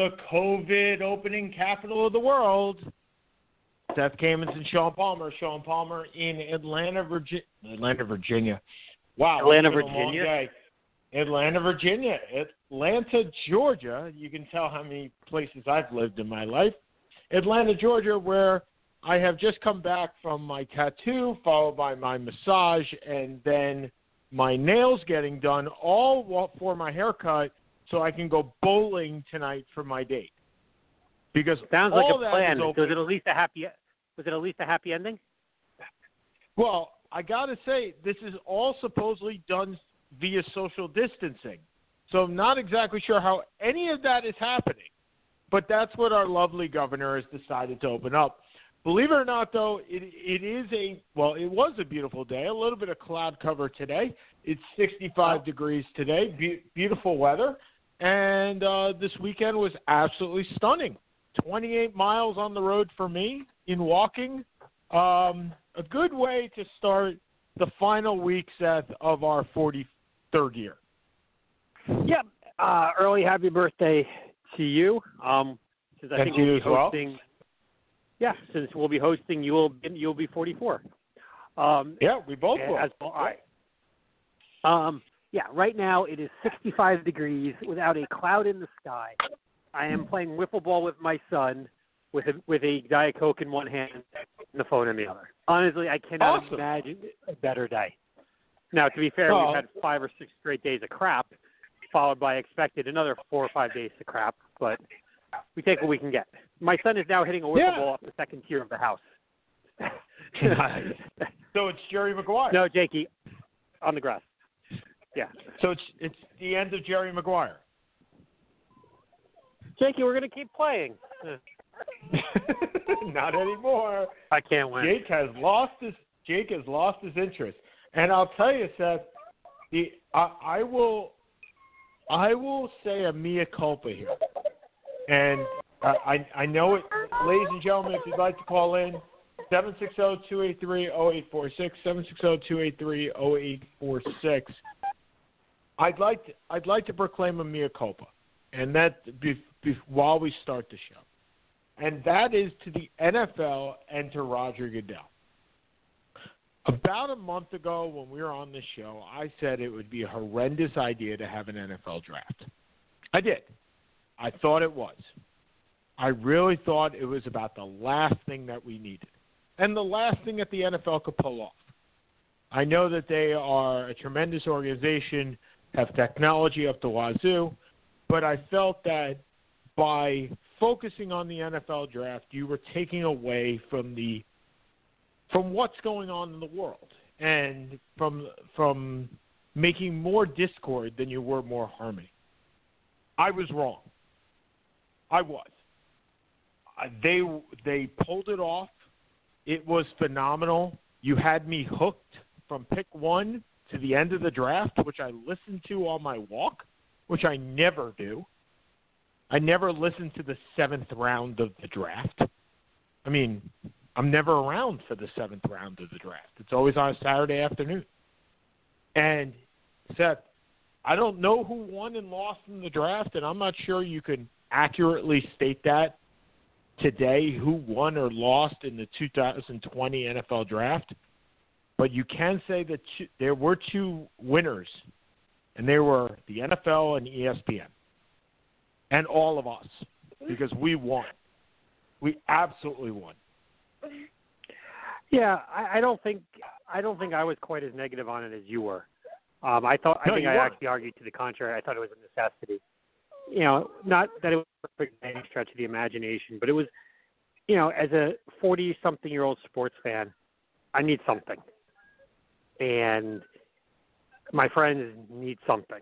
the COVID opening capital of the world, Seth Kamens and Sean Palmer. Sean Palmer in Atlanta, Virginia. Atlanta, Virginia. Wow. Atlanta, it's been a long Virginia? Atlanta, Virginia. Atlanta, Georgia. You can tell how many places I've lived in my life. Atlanta, Georgia, where I have just come back from my tattoo, followed by my massage, and then my nails getting done, all for my haircut, so I can go bowling tonight for my date. Because Sounds like a plan. is Was it at least a happy? Was it at least a happy ending? Well, I got to say, this is all supposedly done via social distancing. So I'm not exactly sure how any of that is happening. But that's what our lovely governor has decided to open up. Believe it or not, though, it, it is a, well, it was a beautiful day. A little bit of cloud cover today. It's 65 degrees today. Be- beautiful weather. And uh, this weekend was absolutely stunning. 28 miles on the road for me in walking. Um, a good way to start the final week, Seth, of our 43rd year. Yeah. Uh, early happy birthday to you. Um, since I think you we'll as be well. hosting. Yeah, since we'll be hosting, you will you'll be 44. Um, Yeah, we both will. as well. Right. Um, yeah, right now it is 65 degrees without a cloud in the sky. I am playing wiffle ball with my son with a, with a Diet Coke in one hand and the phone in the other. Honestly, I cannot Awesome. imagine a better day. Now, to be fair, Well- we've had five or six straight days of crap, followed by expected another four or five days of crap, but we take what we can get. My son is now hitting a wiffle Yeah. ball up the second tier of the house. So it's Jerry Maguire. no, Jakey, on the grass. Yeah. So it's it's the end of Jerry Maguire. Jakey, we're going to keep playing. Not anymore. I can't win. Jake has lost his Jake has lost his interest, and I'll tell you, Seth, the I, I will I will say a mea culpa here, and I I, I know it, ladies and gentlemen. If you'd like to call in, seven six zero two eight three zero eight four six seven six zero two eight three zero eight four six. I'd like to I'd like to proclaim a mea culpa, and that be, be, while we start the show and that is to the NFL and to Roger Goodell. About a month ago, when we were on this show, I said it would be a horrendous idea to have an NFL draft. I did. I thought it was. I really thought it was about the last thing that we needed, and the last thing that the NFL could pull off. I know that they are a tremendous organization, have technology up the wazoo, but I felt that by focusing on the NFL draft, you were taking away from the from what's going on in the world and from from making more discord than you were more harmony. I was wrong. I was. They they pulled it off. It was phenomenal. You had me hooked from pick one to the end of the draft, which I listened to on my walk, which I never do. I never listen to the seventh round of the draft. I mean, I'm never around for the seventh round of the draft. It's always on a Saturday afternoon. And Seth, I don't know who won and lost in the draft, and I'm not sure you can accurately state that today who won or lost in the 2020 NFL draft. But you can say that two, there were two winners, and they were the NFL and ESPN and all of us because we won. We absolutely won. Yeah, I, I don't think I don't think I was quite as negative on it as you were. Um, I thought I No, think I weren't. actually argued to the contrary. I thought it was a necessity. You know, not that it was perfect by any stretch of the imagination, but it was, you know, as a forty-something-year-old sports fan, I need something. And my friends need something.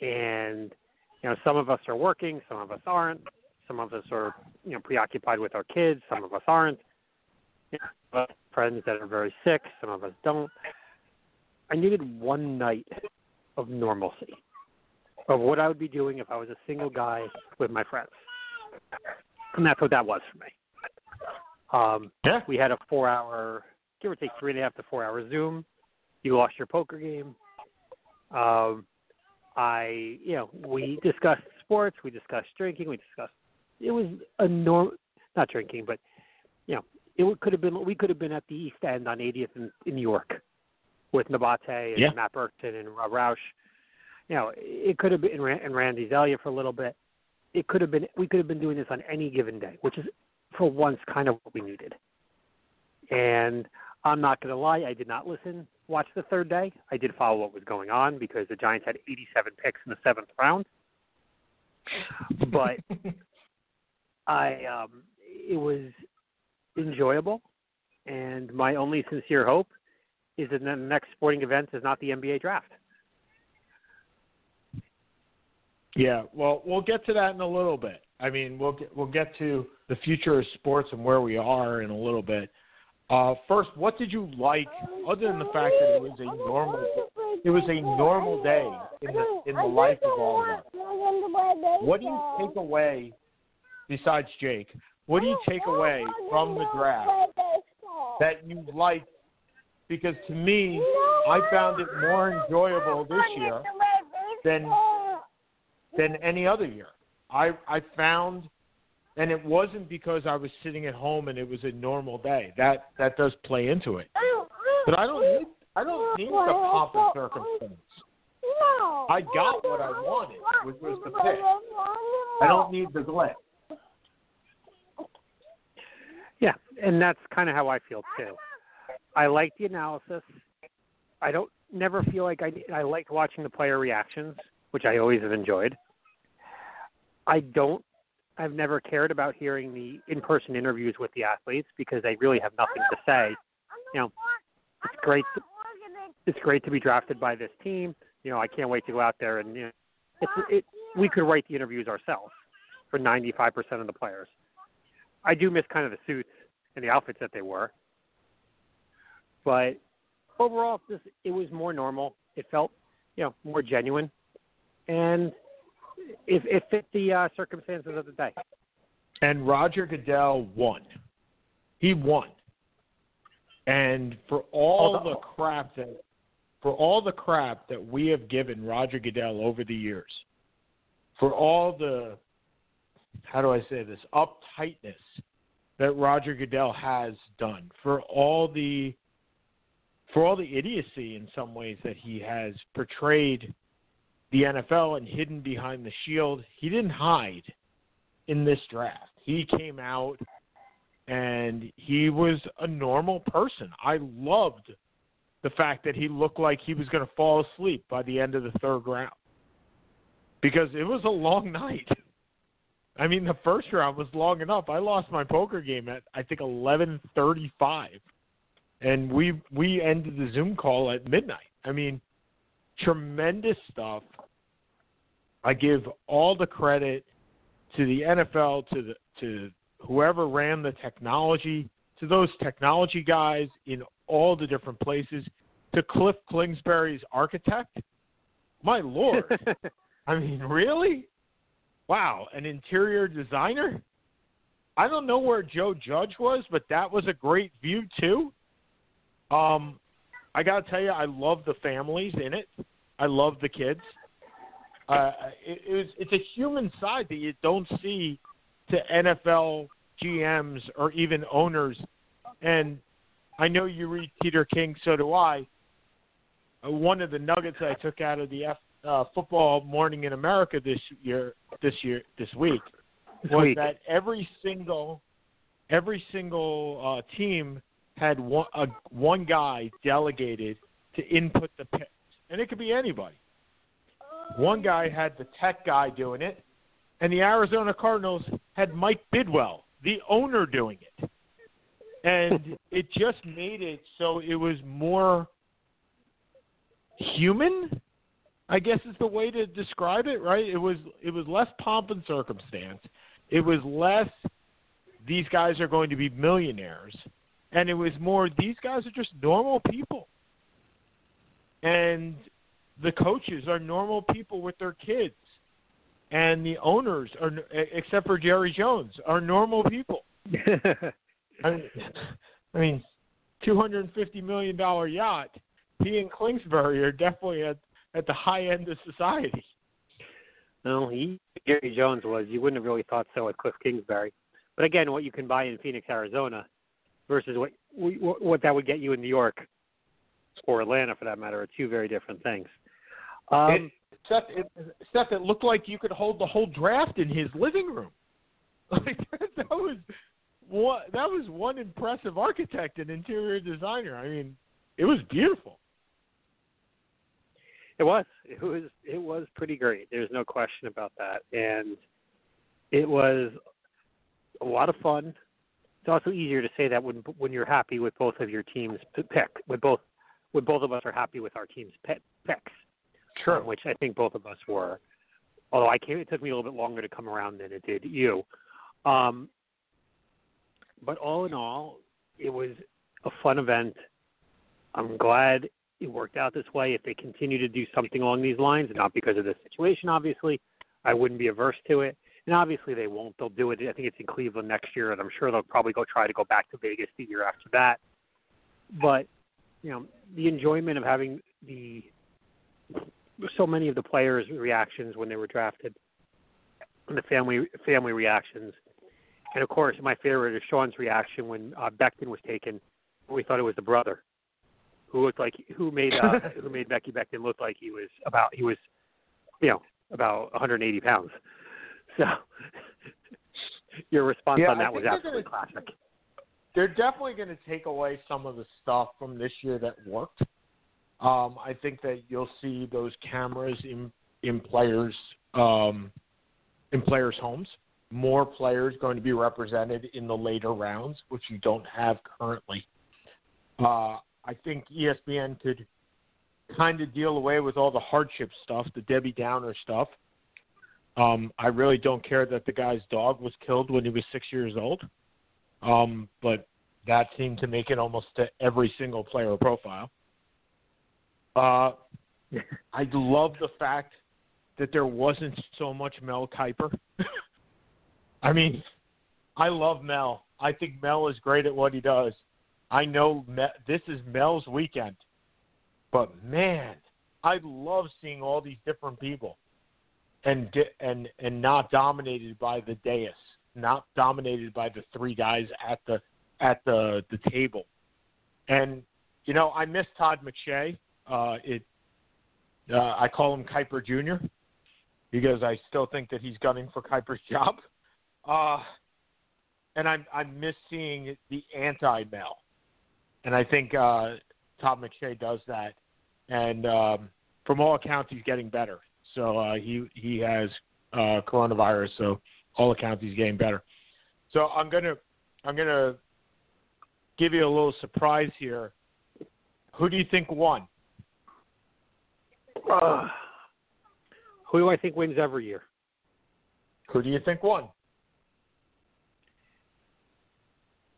And you know, some of us are working, some of us aren't. Some of us are, you know, preoccupied with our kids. Some of us aren't. You know, friends that are very sick. Some of us don't. I needed one night of normalcy of what I would be doing if I was a single guy with my friends, and that's what that was for me. Um, Yeah. we had a four-hour, give or take three and a half to four-hour Zoom. You lost your poker game. Um, I, you know, we discussed sports, we discussed drinking, we discussed. It was a norm, not drinking, but you know, it could have been. We could have been at the East End on 80th in, in New York with Nabate and Yeah. Matt Burton and Rob Roush. You know, it could have been and Randy Zelia for a little bit. It could have been. We could have been doing this on any given day, which is for once kind of what we needed. And I'm not going to lie, I did not listen, watch the third day. I did follow what was going on because the Giants had 87 picks in the seventh round. But I, um, it was enjoyable, and my only sincere hope is that the next sporting event is not the NBA draft. Yeah, well, we'll get to that in a little bit. I mean, we'll get, we'll get to the future of sports and where we are in a little bit. Uh, first, what did you like, other than the fact that it was a normal, it was a normal day in the in the life of all of us? What do you take away, besides Jake? What do you take away from the draft that you liked? Because to me, I found it more enjoyable this year than than any other year. I I found, and it wasn't because I was sitting at home and it was a normal day. That that does play into it. But I don't need I don't need the pomp and circumstance. I got what I wanted, which was the pick. I don't need the glitz. Yeah, and that's kind of how I feel too. I like the analysis. I don't never feel like I I liked watching the player reactions, which I always have enjoyed. I don't. I've never cared about hearing the in-person interviews with the athletes because they really have nothing to say. You know, it's great. To, it's great to be drafted by this team. You know, I can't wait to go out there and you know, it's it. We could write the interviews ourselves for 95% of the players. I do miss kind of the suits and the outfits that they wore, but overall, this it was more normal. It felt, you know, more genuine, and it, it fit the uh, circumstances of the day. And Roger Goodell won. He won. And for all Although- the crap that for all the crap that we have given Roger Goodell over the years, for all the how do I say this uptightness that Roger Goodell has done, for all the for all the idiocy in some ways that he has portrayed the NFL and hidden behind the shield, he didn't hide in this draft. He came out and he was a normal person. I loved the fact that he looked like he was going to fall asleep by the end of the third round because it was a long night. I mean, the first round was long enough. I lost my poker game at I think 11:35 and we we ended the Zoom call at midnight. I mean, tremendous stuff. I give all the credit to the NFL, to the to whoever ran the technology, to those technology guys in all the different places, to Cliff Kingsbury's architect. My lord. I mean, really? Wow, an interior designer? I don't know where Joe Judge was, but that was a great view too. Um, I got to tell you, I love the families in it. I love the kids. Uh, it, it was, it's a human side that you don't see to NFL GMs or even owners. And I know you read Peter King, so do I. Uh, one of the nuggets I took out of the F, uh, football morning in America this year, this year, this week, This was week. that every single, every single uh, team had one a, one guy delegated to input the picks, and it could be anybody. One guy had the tech guy doing it, and the Arizona Cardinals had Mike Bidwell, the owner, doing it, and it just made it so it was more human. I guess is the way to describe it, right? It was it was less pomp and circumstance. It was less these guys are going to be millionaires, and it was more these guys are just normal people, and the coaches are normal people with their kids, and the owners are, except for Jerry Jones, are normal people. I mean, I mean, two hundred and fifty million dollar yacht. He and Kingsbury are definitely at at the high end of society. No, he Jerry Jones was. You wouldn't have really thought so with Cliff Kingsbury. But again, what you can buy in Phoenix, Arizona, versus what what that would get you in New York or Atlanta, for that matter, are two very different things. Um, it, Seth, it, Seth, it looked like you could hold the whole draft in his living room. Like that was what that was one impressive architect and interior designer. I mean, it was beautiful. It was. It was. It was pretty great. There's no question about that, and it was a lot of fun. It's also easier to say that when when you're happy with both of your teams pick. With both, when both of us are happy with our team's picks. Sure. Which I think both of us were. Although I came, it took me a little bit longer to come around than it did you. Um, but all in all, it was a fun event. I'm glad it worked out this way. If they continue to do something along these lines, not because of the situation, obviously, I wouldn't be averse to it. And obviously, they won't. They'll do it. I think it's in Cleveland next year, and I'm sure they'll probably go try to go back to Vegas the year after that. But you know, the enjoyment of having the so many of the players' reactions when they were drafted, and the family family reactions, and of course, my favorite is Sean's reaction when uh, Becton was taken. We thought it was the brother, who looked like who made uh, who made Becky Becton look like he was about he was, you know, about 180 pounds. So your response yeah, on that was absolutely gonna, classic. They're definitely going to take away some of the stuff from this year that worked. Um, I think that you'll see those cameras in in players um, in players' homes more players going to be represented in the later rounds, which you don't have currently. Uh, I think ESPN could kind of deal away with all the hardship stuff, the Debbie Downer stuff. Um, I really don't care that the guy's dog was killed when he was six years old, um, but that seemed to make it almost to every single player profile. Uh, I love the fact that there wasn't so much Mel Kiper. I mean, I love Mel. I think Mel is great at what he does. I know Mel, this is Mel's weekend, but man, I love seeing all these different people, and and and not dominated by the dais, not dominated by the three guys at the at the the table, and you know I miss Todd McShay. Uh, it uh, I call him Kiper Jr. because I still think that he's gunning for Kiper's job. Uh, and I'm I'm miss seeing the anti Mel, and I think uh, Tom McShay does that, and um, from all accounts he's getting better. So uh, he he has uh, coronavirus, so all accounts he's getting better. So I'm gonna I'm gonna give you a little surprise here. Who do you think won? Uh, who do I think wins every year? Who do you think won?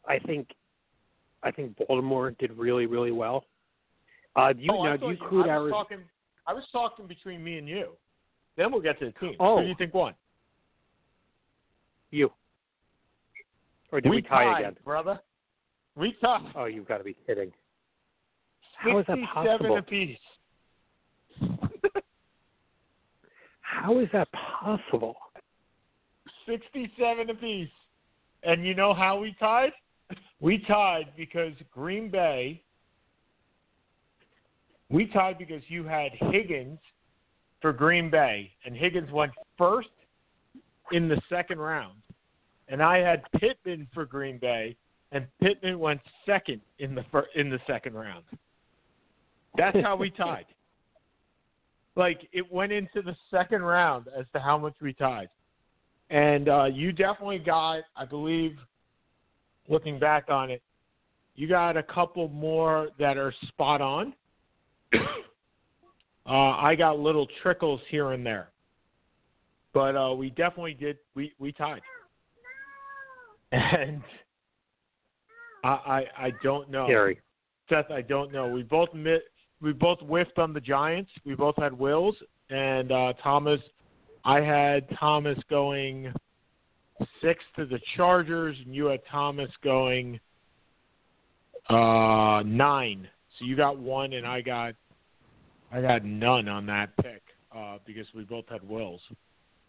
I think I think Baltimore did really really well. Uh, do you oh, now do you include I was Arizona? Talking, I was talking between me and you. Then we'll get to the team. Oh. Who do you think won? You. Or did we, we tie tied, again, brother? We tied. Oh, you've got to be kidding! How is that possible? apiece. How is that possible? Sixty-seven apiece. And you know how we tied? We tied because Green Bay. We tied because you had Higgins for Green Bay, and Higgins went first in the second round, and I had Pittman for Green Bay, and Pittman went second in the fir- in the second round. That's how we tied. Like it went into the second round as to how much we tied. And uh, you definitely got, I believe, looking back on it, you got a couple more that are spot on. Uh, I got little trickles here and there, but uh, we definitely did. We we tied, and I I, I don't know. Scary. Seth, I don't know. We both mit, we both whiffed on the Giants. We both had Wills and uh, Thomas. I had Thomas going six to the Chargers, and you had Thomas going uh, nine. So you got one, and I got I got none on that pick uh, because we both had Wills.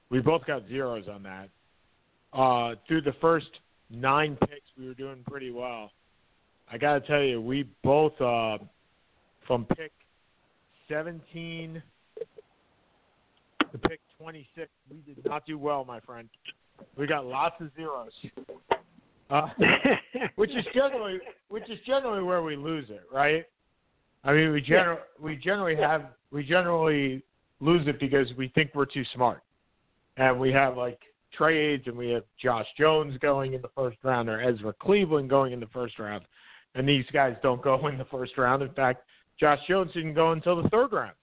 We both got zeros on that. Uh, through the first nine picks, we were doing pretty well. I got to tell you, we both uh, from pick 17 to pick 26, we did not do well, my friend. We got lots of zeros, uh, which is generally which is generally where we lose it, right? I mean, we gener- we generally have we generally lose it because we think we're too smart, and we have like trades, and we have Josh Jones going in the first round or Ezra Cleveland going in the first round, and these guys don't go in the first round. In fact, Josh Jones didn't go until the third round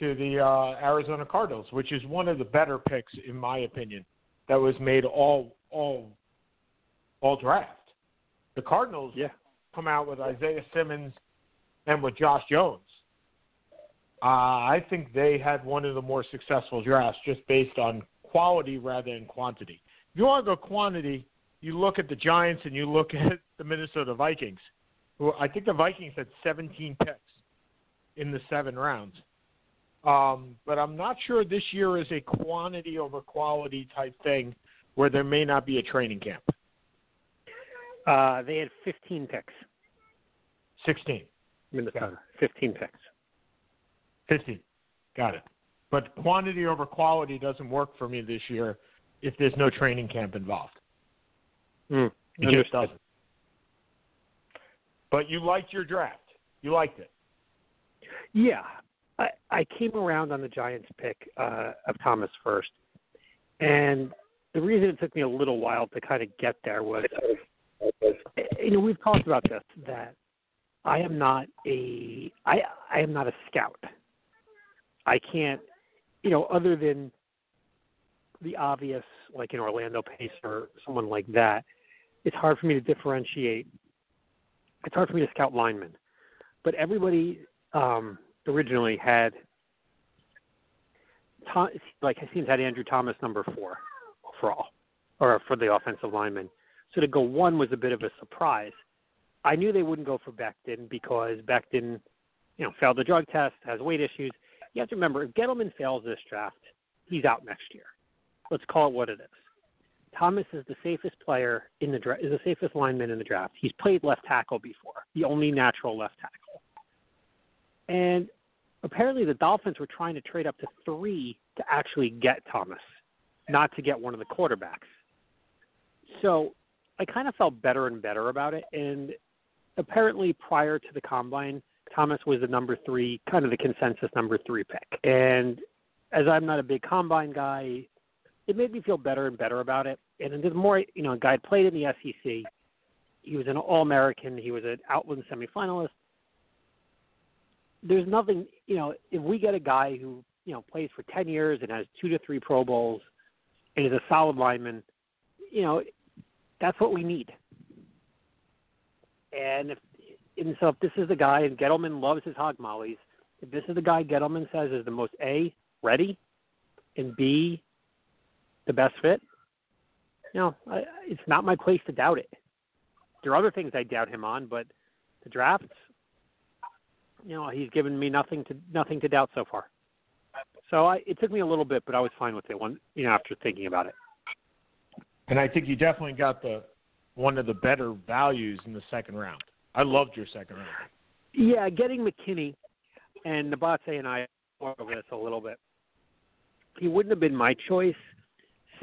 to the uh, Arizona Cardinals, which is one of the better picks in my opinion that was made all all all draft. The Cardinals Yeah. come out with Isaiah Simmons and with Josh Jones. Uh, I think they had one of the more successful drafts just based on quality rather than quantity. If you want to go quantity, you look at the Giants and you look at the Minnesota Vikings. Who I think the Vikings had 17 picks in the seven rounds. Um, but I'm not sure this year is a quantity over quality type thing where there may not be a training camp. Uh, they had 15 picks. 16. Minnesota. 15 picks. 15. Got it. But quantity over quality doesn't work for me this year if there's no training camp involved. Mm, It just doesn't. But you liked your draft. You liked it. Yeah, I, I came around on the Giants pick uh, of Thomas first, and the reason it took me a little while to kind of get there was, you know, we've talked about this that I am not a I I am not a scout. I can't, you know, other than the obvious, like an Orlando Pace or someone like that, it's hard for me to differentiate. It's hard for me to scout linemen, but everybody um, originally had Tom, like seems had Andrew Thomas number four overall, or for the offensive lineman. So to go one was a bit of a surprise. I knew they wouldn't go for Becton because Becton, you know, failed the drug test, has weight issues. You have to remember if Gettleman fails this draft, he's out next year. Let's call it what it is. Thomas is the safest player in the draft. Is the safest lineman in the draft. He's played left tackle before, the only natural left tackle. And apparently, the Dolphins were trying to trade up to three to actually get Thomas, not to get one of the quarterbacks. So I kind of felt better and better about it. And apparently, prior to the combine, Thomas was the number three, kind of the consensus number three pick. And as I'm not a big combine guy, it made me feel better and better about it. And the more, you know, a guy played in the SEC, he was an All American, he was an Outland semifinalist. There's nothing, you know, if we get a guy who, you know, plays for 10 years and has two to three Pro Bowls and is a solid lineman, you know, that's what we need. And if, and so if this is the guy, and Gettleman loves his hog mollies, if this is the guy Gettleman says is the most A, ready, and B, the best fit, you know, I, it's not my place to doubt it. There are other things I doubt him on, but the drafts, you know, he's given me nothing to nothing to doubt so far. So I, it took me a little bit, but I was fine with it. One, you know, after thinking about it. And I think you definitely got the one of the better values in the second round. I loved your second round. Yeah, getting McKinney and Nabate and I over this a little bit. He wouldn't have been my choice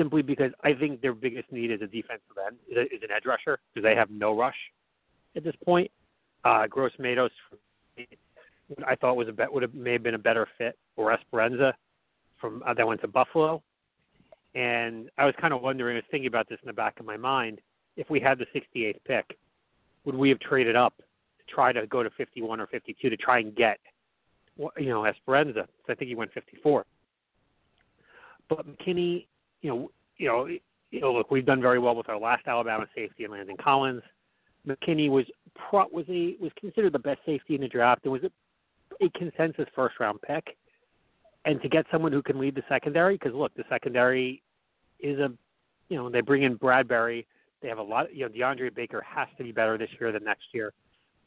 simply because I think their biggest need is a defensive end, is, a, is an edge rusher, because they have no rush at this point. Uh, Gross Matos, I thought was a bet would have may have been a better fit, or Epenesa from uh, that went to Buffalo. And I was kind of wondering, I was thinking about this in the back of my mind, if we had the 68th pick, would we have traded up to try to go to 51 or 52 to try and get you know Epenesa. I think he went 54. But McKinney, you know, you know, you know, look, we've done very well with our last Alabama safety and Landon Collins. McKinney was pro, was a was considered the best safety in the draft. It was a, a consensus first round pick, and to get someone who can lead the secondary, because look, the secondary is a, you know, they bring in Bradberry. They have a lot. You know, DeAndre Baker has to be better this year than next year.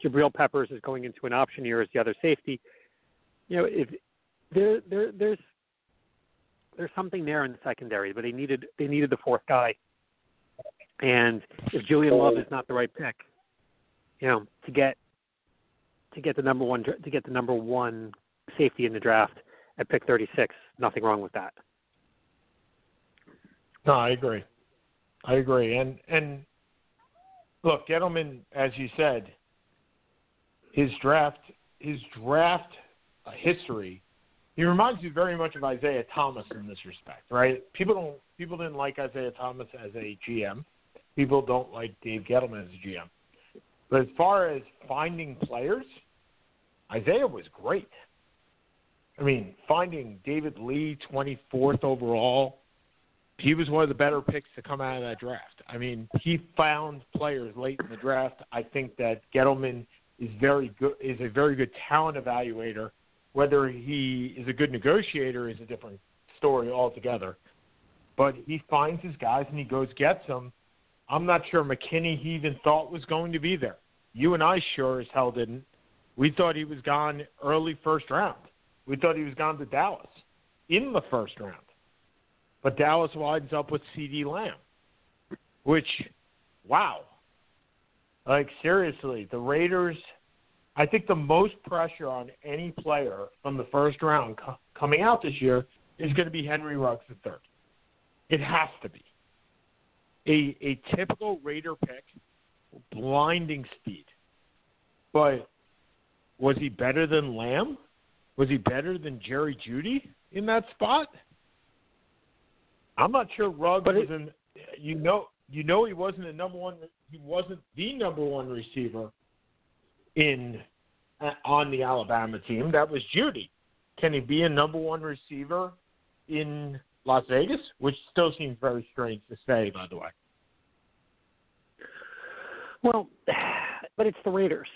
Jabril Peppers is going into an option year as the other safety. You know, if there there there's there's something there in the secondary, but they needed they needed the fourth guy. And if Julian Love is not the right pick, you know, to get to get the number one to get the number one safety in the draft at pick 36, nothing wrong with that. No, I agree. I agree. And and look, Gettleman, as you said, his draft his draft history he reminds me very much of Isiah Thomas in this respect, right? People don't people didn't like Isiah Thomas as a GM. People don't like Dave Gettleman as a GM. But as far as finding players, Isiah was great. I mean, finding David Lee 24th overall, he was one of the better picks to come out of that draft. I mean, he found players late in the draft. I think that Gettleman is very good is a very good talent evaluator whether he is a good negotiator is a different story altogether. But he finds his guys and he goes gets them. I'm not sure McKinney he even thought was going to be there. You and I sure as hell didn't. We thought he was gone early first round. We thought he was gone to Dallas in the first round. But Dallas winds up with CeeDee Lamb, which, wow. Like, seriously, the Raiders – I think the most pressure on any player from the first round co- coming out this year is going to be Henry Ruggs III. It has to be. A a typical Raider pick, blinding speed. But was he better than Lamb? Was he better than Jerry Jeudy in that spot? I'm not sure Ruggs but was in. You know, you know he wasn't the number one. He wasn't the number one receiver in uh, on the Alabama team. That was Jeudy. Can he be a number one receiver in Las Vegas? Which still seems very strange to say, by the way. Well, but it's the Raiders,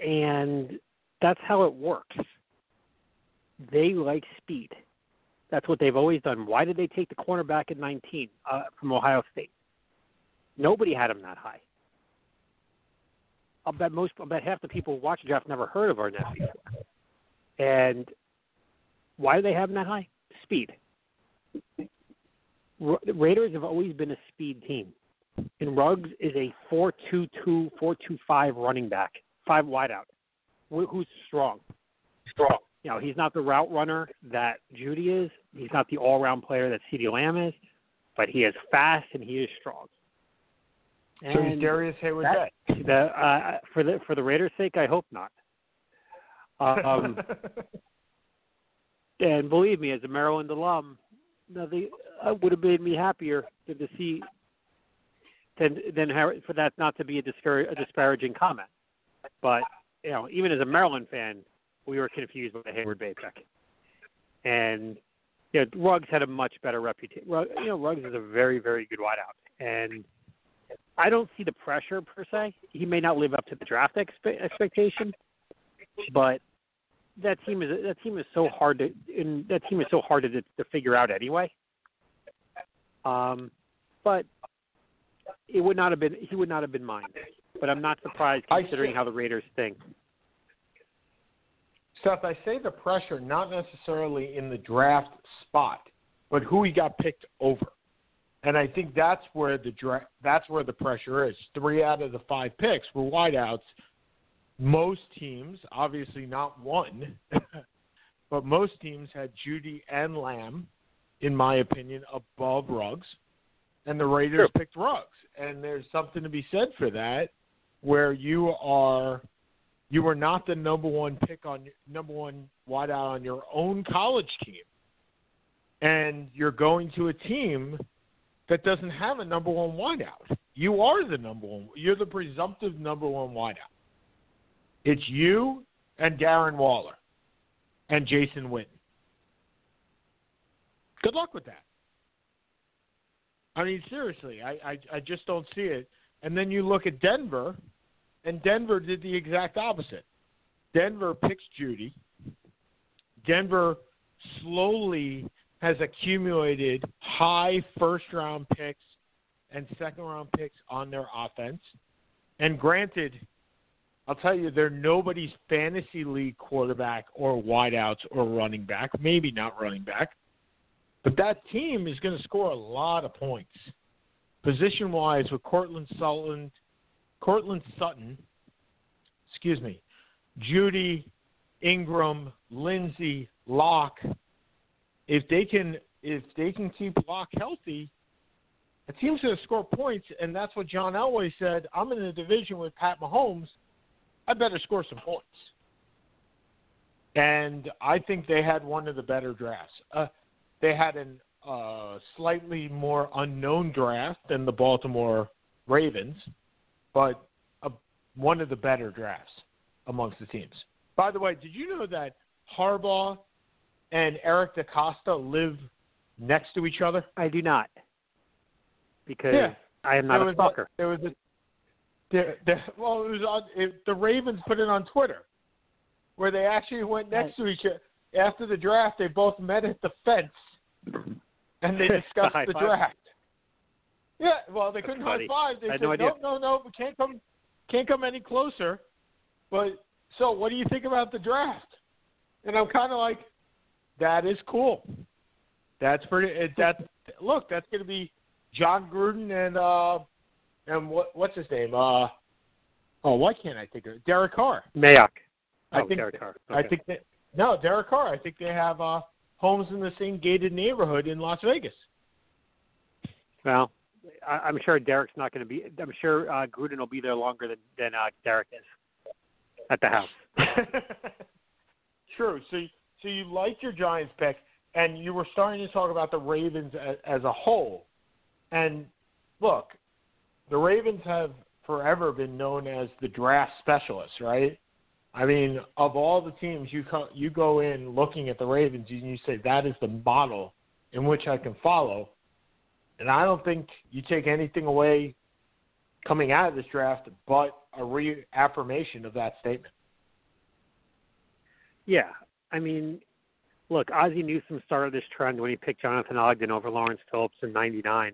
and that's how it works. They like speed. That's what they've always done. Why did they take the cornerback at 19 uh, from Ohio State? Nobody had him that high. I'll bet most, I'll bet half the people who watch the draft never heard of Arnette before. And why do they have him that high? Speed. Ra- Raiders have always been a speed team. And Ruggs is a 4-2-2, 4-2-5 running back, five wideout, wh- who's strong. Strong. You know, he's not the route runner that Jeudy is. He's not the all-round player that CeeDee Lamb is, but he is fast and he is strong. So he's And Darrius Heyward that- the uh, for the for the Raiders' sake, I hope not. Um, and believe me, as a Maryland alum, nothing uh, would have made me happier than to see than than for that not to be a, discour- a disparaging comment. But you know, even as a Maryland fan, we were confused by the Heyward-Bey pick. And you know, Ruggs had a much better reputation. You know, Ruggs is a very very good wideout, and I don't see the pressure per se. He may not live up to the draft expe- expectation, but that team is that team is so hard to and that team is so hard to to figure out anyway. Um, but it would not have been he would not have been mine. But I'm not surprised considering how the Raiders think. Seth, I say the pressure not necessarily in the draft spot, but who he got picked over. And I think that's where the dra- that's where the pressure is. Three out of the five picks were wideouts. Most teams, obviously not one, but most teams had Jeudy and Lamb, in my opinion, above Ruggs, and the Raiders picked Ruggs. And there's something to be said for that, where you are you were not the number one pick on number one wideout on your own college team, and you're going to a team that doesn't have a number one wideout. You are the number one. You're the presumptive number one wideout. It's you and Darren Waller. and Jason Witten. Good luck with that. I mean, seriously, I, I, I just don't see it. And then you look at Denver, and Denver did the exact opposite. Denver picks Jeudy. Denver slowly has accumulated high first round picks and second round picks on their offense. And granted, I'll tell you, they're nobody's fantasy league quarterback or wideouts or running back, maybe not running back. But that team is going to score a lot of points. Position wise with Courtland Sutton, Courtland Sutton, excuse me, Jeudy, Ingram, Lindsay, Lock. If they can if they can keep Lock healthy, a team's going to score points, and that's what John Elway said. I'm in a division with Pat Mahomes. I better score some points. And I think they had one of the better drafts. Uh, they had an uh, slightly more unknown draft than the Baltimore Ravens, but a, one of the better drafts amongst the teams. By the way, did you know that Harbaugh and Eric DeCosta live next to each other? I do not, because Yeah. I am not there a was stalker. there was a there, there, well, it was on it, the Ravens put it on Twitter, where they actually went next to each other after the draft. They both met at the fence, and they discussed High the draft. Yeah, well, they That's couldn't funny. high five. They I said, no idea. no, no, we can't come, can't come any closer. But so, what do you think about the draft? And I'm kind of like, that is cool. That's pretty. That look, that's going to be Jon Gruden and uh, and what what's his name? Uh, oh, why can't I think of it? Derek Carr. Mayock. I oh, think Derek Carr. I think that no, Derek Carr. I think they have uh, homes in the same gated neighborhood in Las Vegas. Well, I, I'm sure Derek's not going to be. I'm sure uh, Gruden will be there longer than than uh, Derek is at the house. True. So, so you liked your Giants pick, and you were starting to talk about the Ravens as, as a whole. And look, the Ravens have forever been known as the draft specialists, right? I mean, of all the teams, you co- you go in looking at the Ravens and you say that is the model in which I can follow. And I don't think you take anything away coming out of this draft but a reaffirmation of that statement. Yeah, I mean, look, Ozzie Newsome started this trend when he picked Jonathan Ogden over Lawrence Phillips in '99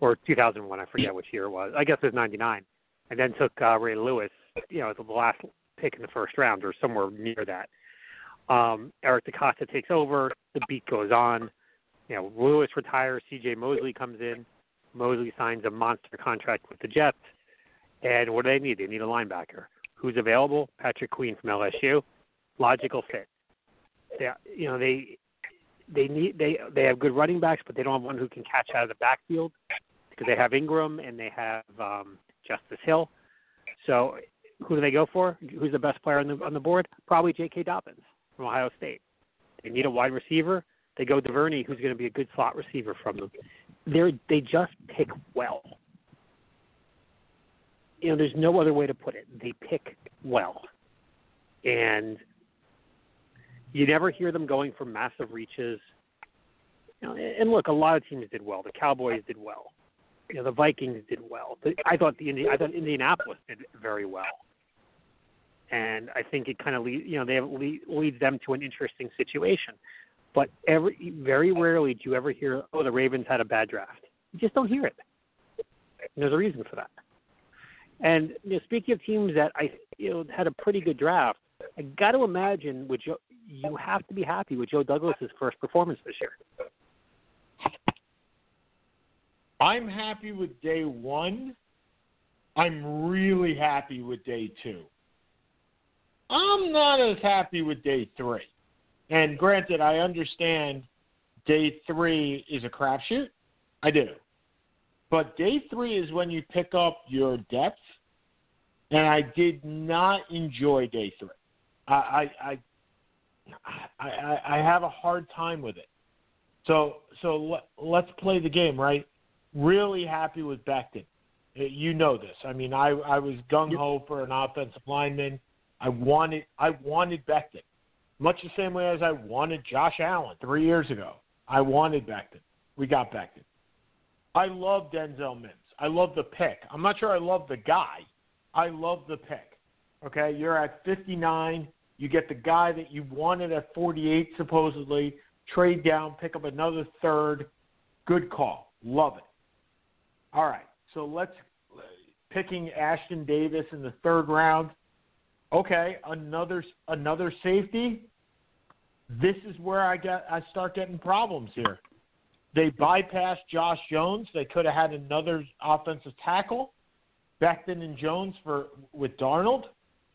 or 2001. I forget which year it was. I guess it was '99, and then took uh, Ray Lewis, you know, the last pick in the first round or somewhere near that. Um, Eric DeCosta takes over. The beat goes on. You know, Lewis retires. C.J. Mosley comes in. Mosley signs a monster contract with the Jets. And what do they need? They need a linebacker. Who's available? Patrick Queen from LSU. Logical fit. They, you know, they they need they they have good running backs, but they don't have one who can catch out of the backfield because they have Ingram and they have um, Justice Hill. So who do they go for? Who's the best player on the on the board? Probably J.K. Dobbins from Ohio State. They need a wide receiver. They go DuVernay, who's going to be a good slot receiver from them. They're they just pick well. You know, there's no other way to put it. They pick well, and you never hear them going for massive reaches. You know, and look, a lot of teams did well. The Cowboys did well. You know, the Vikings did well. I thought the I thought Indianapolis did very well. And I think it kind of lead, you know they lead, leads them to an interesting situation. But every very rarely do you ever hear, oh, the Ravens had a bad draft. You just don't hear it. And there's a reason for that. And you know, speaking of teams that I you know had a pretty good draft, I got to imagine with Joe, you have to be happy with Joe Douglas's first performance this year. I'm happy with day one. I'm really happy with day two. I'm not as happy with day three. And granted, I understand day three is a crapshoot. I do. But day three is when you pick up your depth. And I did not enjoy day three. I I I, I, I- I have a hard time with it. So so let, let's play the game, right? Really happy with Becton. Uh, You know this. I mean, I I was gung ho for an offensive lineman. I wanted I wanted Becton. Much the same way as I wanted Josh Allen three years ago. I wanted Becton. We got Becton. I love Denzel Mims. I love the pick. I'm not sure I love the guy. I love the pick. Okay, you're at 59. You get the guy that you wanted at 48, supposedly. Trade down, pick up another third. Good call. Love it. All right, so let's picking Ashtyn Davis in the third round. Okay, another another safety. This is where I get I start getting problems here. They bypassed Josh Jones. They could have had another offensive tackle, Becton and Jones for with Darnold,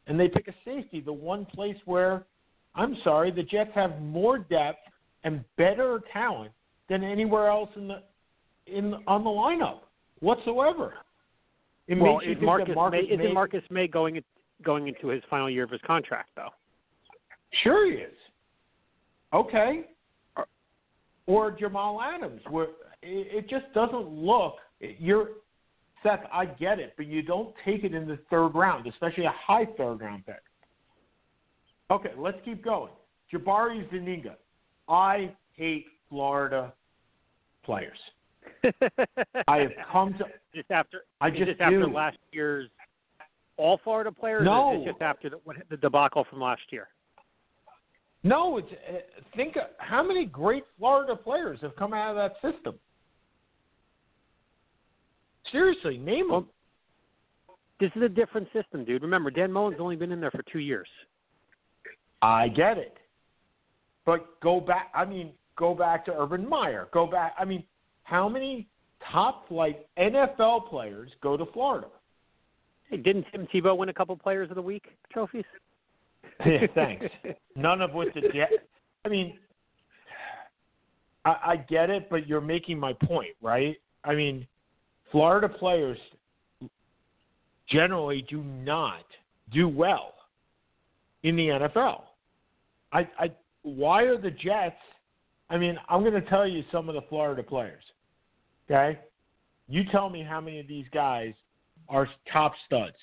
and they pick a safety. The one place where I'm sorry, the Jets have more depth and better talent than anywhere else in the in on the lineup whatsoever. It well, is Marcus, Marcus Maye, isn't Marcus Maye going going into his final year of his contract though? Sure, he is. Okay. Or Jamal Adams, where it just doesn't look. You're Seth. I get it, but you don't take it in the third round, especially a high third round pick. Okay, let's keep going. Jabari Zuniga. I hate Florida players. I have come to just after. I just, just after last year's all Florida players. No, just after the, the debacle from last year. No, it's uh, think how many great Florida players have come out of that system. Seriously, name them. This is a different system, dude. Remember, Dan Mullen's only been in there for two years. I get it, but go back. I mean, go back to Urban Meyer. Go back. I mean, how many top flight NFL players go to Florida? Hey, didn't Tim Tebow win a couple Players of the Week trophies? yeah, thanks. None of which the Jets. I mean, I, I get it, but you're making my point, right? I mean, Florida players generally do not do well in the NFL. I, I why are the Jets? I mean, I'm going to tell you some of the Florida players. Okay? You tell me how many of these guys are top studs.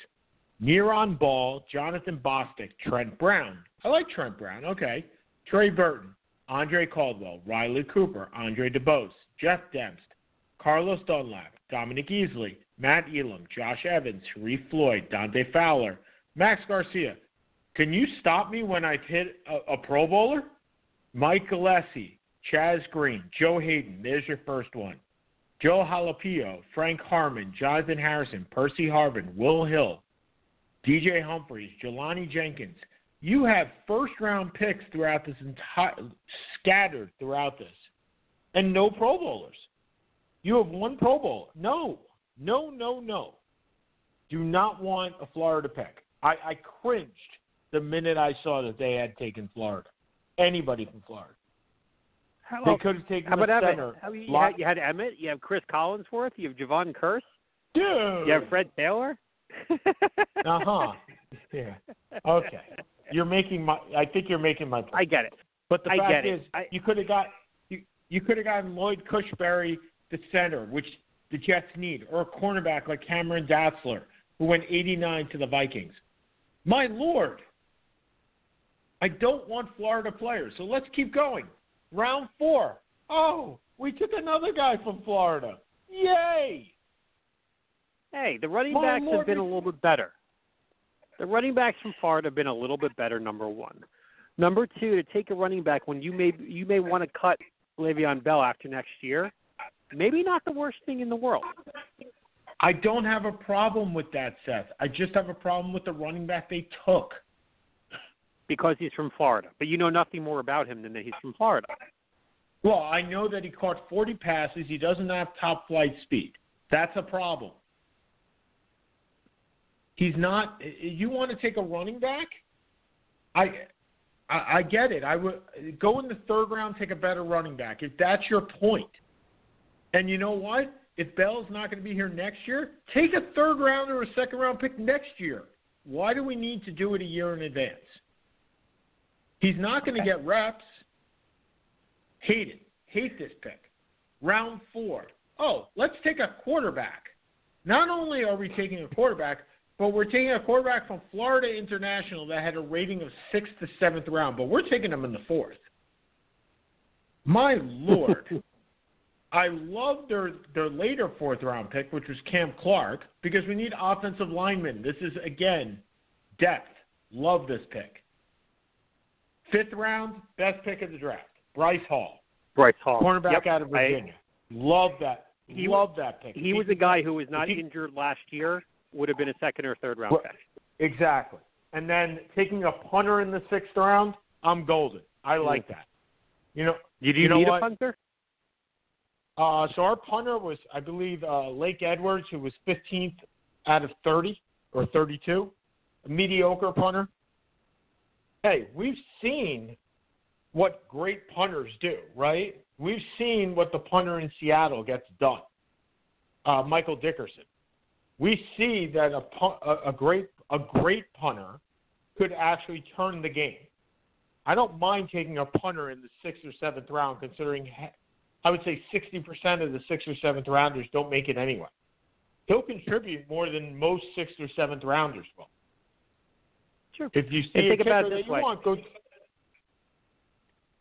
Neiron Ball, Jonathan Bostic, Trent Brown. I like Trent Brown. Okay. Trey Burton, Andre Caldwell, Riley Cooper, Andre DeBose, Jeff Demps, Carlos Dunlap, Dominique Easley, Matt Elam, Josh Evans, Sharrif Floyd, Dante Fowler, Max Garcia. Can you stop me when I hit a, a Pro Bowler? Mike Gillespie, Chaz Green, Joe Haden. There's your first one. Joe Halapio, Frank Harmon, Jonathan Harrison, Percy Harvin, Will Hill, DJ Humphries, Jelani Jenkins. You have first round picks throughout this entire scattered throughout this. And no Pro Bowlers. You have one Pro Bowl. No. No, no, no. Do not want a Florida pick. I, I cringed the minute I saw that they had taken Florida. Anybody from Florida. How, they could have taken how about the center. How, you, had, you had Emmitt, you have Cris Collinsworth, you have Jevon Kearse, dude. You have Fred Taylor. uh huh. Yeah. Okay. You're making my. I think you're making my. Point. I get it. But the I fact is, I, you could have got you. You could have gotten Lloyd Cushenberry, the center, which the Jets need, or a cornerback like Cameron Dantzler, who went 89 to the Vikings. My lord. I don't want Florida players, so let's keep going. Round four. Oh, we took another guy from Florida. Yay! Hey, the running My backs Lord, have been a little bit better. The running backs from Florida have been a little bit better. Number one. Number two, to take a running back when you may you may want to cut Le'Veon Bell after next year, maybe not the worst thing in the world. I don't have a problem with that, Seth. I just have a problem with the running back they took because he's from Florida. But you know nothing more about him than that he's from Florida. Well, I know that he caught 40 passes. He doesn't have top flight speed. That's a problem. He's not. You want to take a running back? I, I, I get it. I would go in the third round, take a better running back if that's your point. And you know what? If Bell's not going to be here next year, take a third round or a second round pick next year. Why do we need to do it a year in advance? He's not going to get reps. Hate it. Hate this pick. Round four. Oh, let's take a quarterback. Not only are we taking a quarterback, but we're taking a quarterback from Florida International that had a rating of sixth to seventh round, but we're taking him in the fourth. My lord. I love their their later fourth round pick, which was Cam Clark, because we need offensive linemen. This is again depth. Love this pick. Fifth round, best pick of the draft, Bryce Hall. Bryce Hall, cornerback yep. out of Virginia. I, love that. He loved that pick. He, he was a guy who was not he, injured last year. Would have been a second or third round pick. Exactly. And then taking a punter in the sixth round, I'm golden. I like that. You know, did you, you know need what? a punter? Uh, so our punter was, I believe, uh, Lac Edwards, who was 15th out of 30 or 32, a mediocre punter. Hey, we've seen what great punters do, right? We've seen what the punter in Seattle gets done, uh, Michael Dickerson. We see that a, a great a great punter could actually turn the game. I don't mind taking a punter in the sixth or seventh round, considering I would say 60% of the sixth or seventh rounders don't make it anyway. He'll contribute more than most sixth or seventh rounders will. Sure. If you see and a think kicker about this you way. want, go.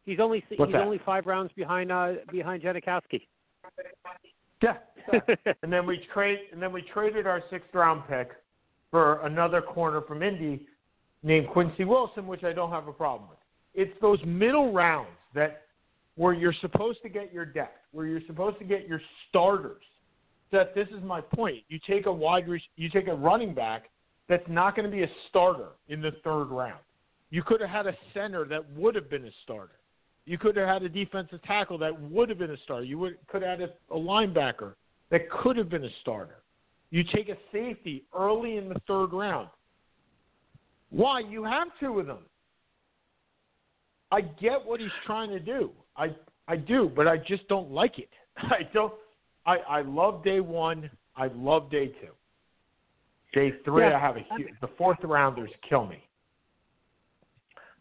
He's only he's that? only five rounds behind uh, behind Janikowski. Yeah. and then we trade and then we traded our sixth round pick for another corner from Indy named Quincy Wilson, which I don't have a problem with. It's those middle rounds that where you're supposed to get your depth, where you're supposed to get your starters. That this is my point. You take a wide, you take a running back that's not going to be a starter in the third round. You could have had a center that would have been a starter. You could have had a defensive tackle that would have been a starter. You would, could have had a, a linebacker that could have been a starter. You take a safety early in the third round. Why? You have two of them. I get what he's trying to do. I I do, but I just don't like it. I don't. I I love day one. I love day two. Day three, Yeah, I have a huge. The fourth rounders kill me.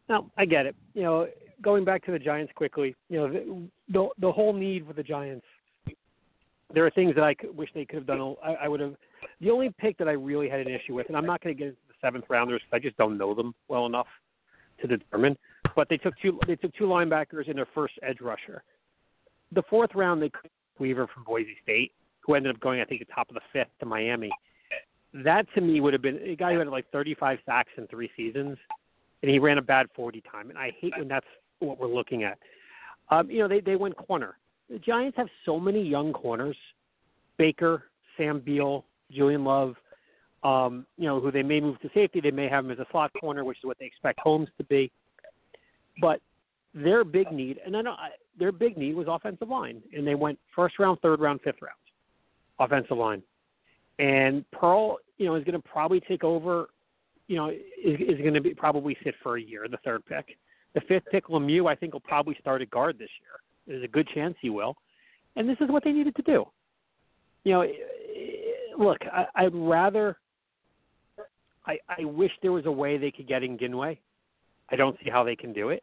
No, I get it. You know, going back to the Giants quickly, you know, the the, the whole need for the Giants. There are things that I could, wish they could have done. I, I would have. The only pick that I really had an issue with, and I'm not going to get into the seventh rounders because I just don't know them well enough to determine. But they took two. They took two linebackers in their first edge rusher. The fourth round, they Weaver from Boise State, who ended up going, I think, the top of the fifth to Miami. That to me would have been a guy who had like 35 sacks in three seasons, and he ran a bad 40 time. And I hate when that's what we're looking at. Um, you know, they they went corner. The Giants have so many young corners: Baker, Sam Beal, Julian Love. Um, you know, who they may move to safety. They may have him as a slot corner, which is what they expect Holmes to be. But their big need, and then their big need was offensive line, and they went first round, third round, fifth round, offensive line. And Peart, you know, is going to probably take over. You know, is, is going to be probably sit for a year, the third pick. The fifth pick, Lemieux, I think will probably start at guard this year. There's a good chance he will, and this is what they needed to do. You know, look, I, I'd rather. I, I wish there was a way they could get in Ginway. I don't see how they can do it.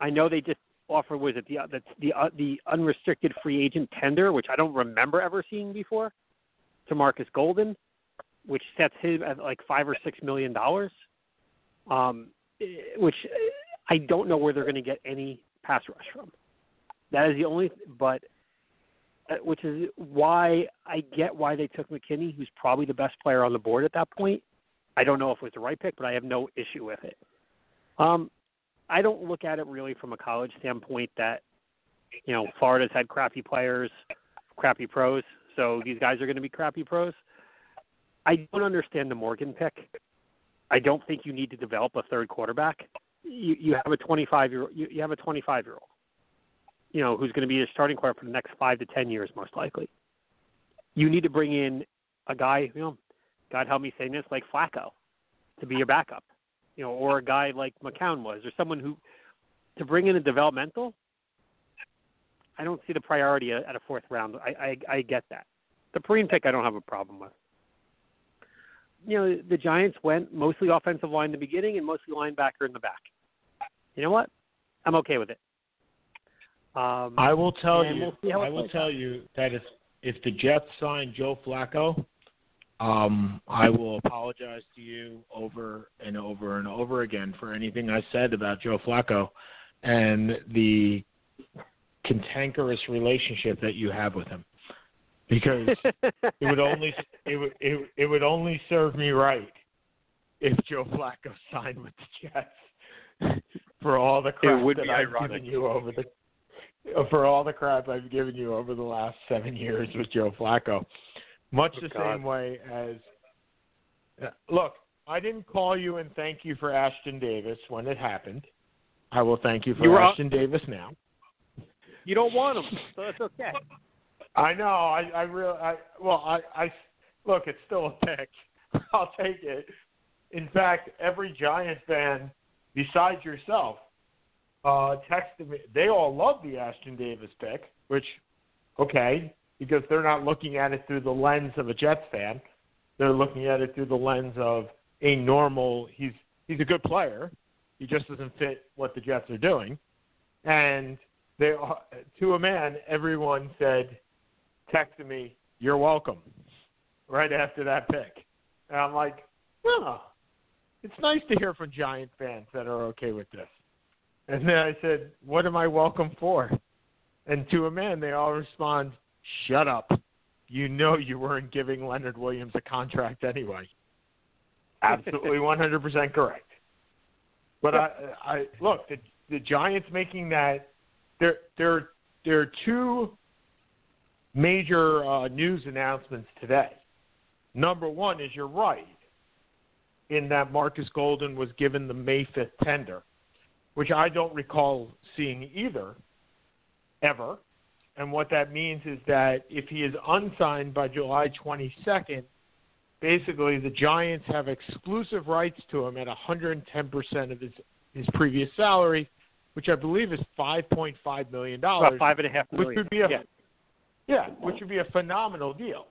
I know they just offer was it the the the, uh, the unrestricted free agent tender, which I don't remember ever seeing before, to Markus Golden, which sets him at like five or six million dollars. Um, which I don't know where they're going to get any pass rush from. That is the only, but uh, which is why I get why they took McKinney, who's probably the best player on the board at that point. I don't know if it was the right pick, but I have no issue with it. Um, I don't look at it really from a college standpoint that you know Florida's had crappy players, crappy pros, so these guys are going to be crappy pros. I don't understand the Morgan pick. I don't think you need to develop a third quarterback. You you have a 25 year you, you have a 25 year old, you know, who's going to be your starting quarterback for the next five to 10 years most likely. You need to bring in a guy, you know, God help me saying this, like Flacco, to be your backup you know, or a guy like McCown was, or someone who to bring in a developmental. I don't see the priority at a fourth round. I I, I get that. The Perine pick I don't have a problem with. You know, the Giants went mostly offensive line in the beginning and mostly linebacker in the back. You know what? I'm okay with it. Um, I will tell you. we'll see how it I will tell out. you that if if the Jets sign Joe Flacco, Um, I will apologize to you over and over and over again for anything I said about Joe Flacco and the cantankerous relationship that you have with him, because it would only it would it, it would only serve me right if Joe Flacco signed with the Jets for all the crap that I've ironic. given you over the for all the crap I've given you over the last seven years with Joe Flacco. Much Oh, the God. same way as uh, look, I didn't call you and thank you for Ashtyn Davis when it happened. I will thank you for You Ashtyn Davis now. You don't want him, so that's okay. I know. I I really. I well. I I look. It's still a pick. I'll take it. In fact, every Giants fan besides yourself uh, texted me. They all love the Ashtyn Davis pick, which okay, because they're not looking at it through the lens of a Jets fan. They're looking at it through the lens of a normal. He's he's a good player. He just doesn't fit what the Jets are doing, and they uh, to a man, everyone said, texted me, "You're welcome," right after that pick, and I'm like, "Oh, it's nice to hear from Giant fans that are okay with this." And then I said, "What am I welcome for?" And to a man, they all respond, "Shut up! You know you weren't giving Leonard Williams a contract anyway." Absolutely, 100% correct. But I, I look the the Giants making that there there there are two major uh, news announcements today. Number one is you're right in that Markus Golden was given the May 5th tender, which I don't recall seeing either ever. And what that means is that if he is unsigned by July 22nd, basically the Giants have exclusive rights to him at 110% of his his previous salary, which I believe is 5.5 million dollars. About five and a half Which would be a yeah. yeah, which would be a phenomenal deal.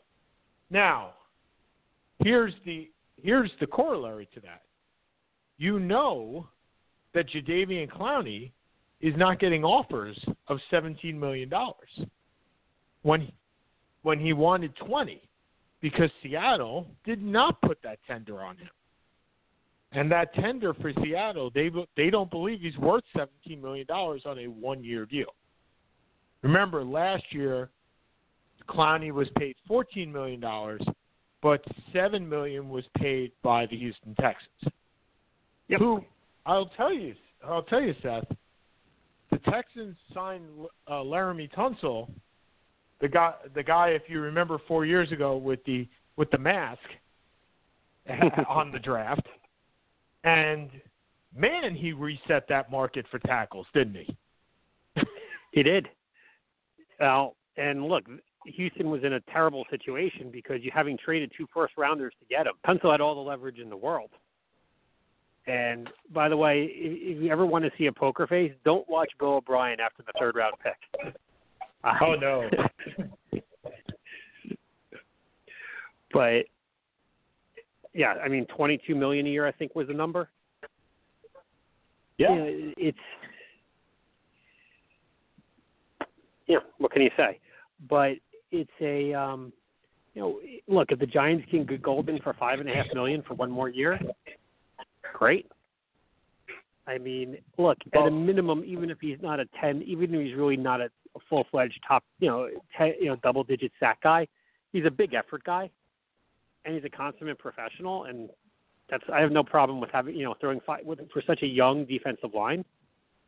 Now, here's the here's the corollary to that. You know that Jadeveon Clowney is not getting offers of seventeen million dollars when when he wanted twenty because Seattle did not put that tender on him. And that tender for Seattle, they they don't believe he's worth seventeen million dollars on a one year deal. Remember last year Clowney was paid $14 million, but 7 million was paid by the Houston Texans. Yep. Who, I'll tell you, I'll tell you, Seth, the Texans signed uh, Laremy Tunsil, the guy, the guy, if you remember four years ago with the with the mask on the draft, and man, he reset that market for tackles, didn't he? He did. Well, and look, Houston was in a terrible situation because you having traded two first rounders to get him. Tunsil had all the leverage in the world. And by the way, if if you ever want to see a poker face, don't watch Bill O'Brien after the third round pick. Oh no. but yeah, I mean, twenty-two million a year, I think, was the number. Yeah. You know, it's yeah. What can you say? But it's a um, you know, look if the Giants can get Golden for five and a half million for one more year, great. I mean, look at a minimum, even if he's not a ten, even if he's really not a, a full-fledged top, you know, ten, you know, double-digit sack guy, he's a big effort guy, and he's a consummate professional, and that's I have no problem with having you know throwing five with for such a young defensive line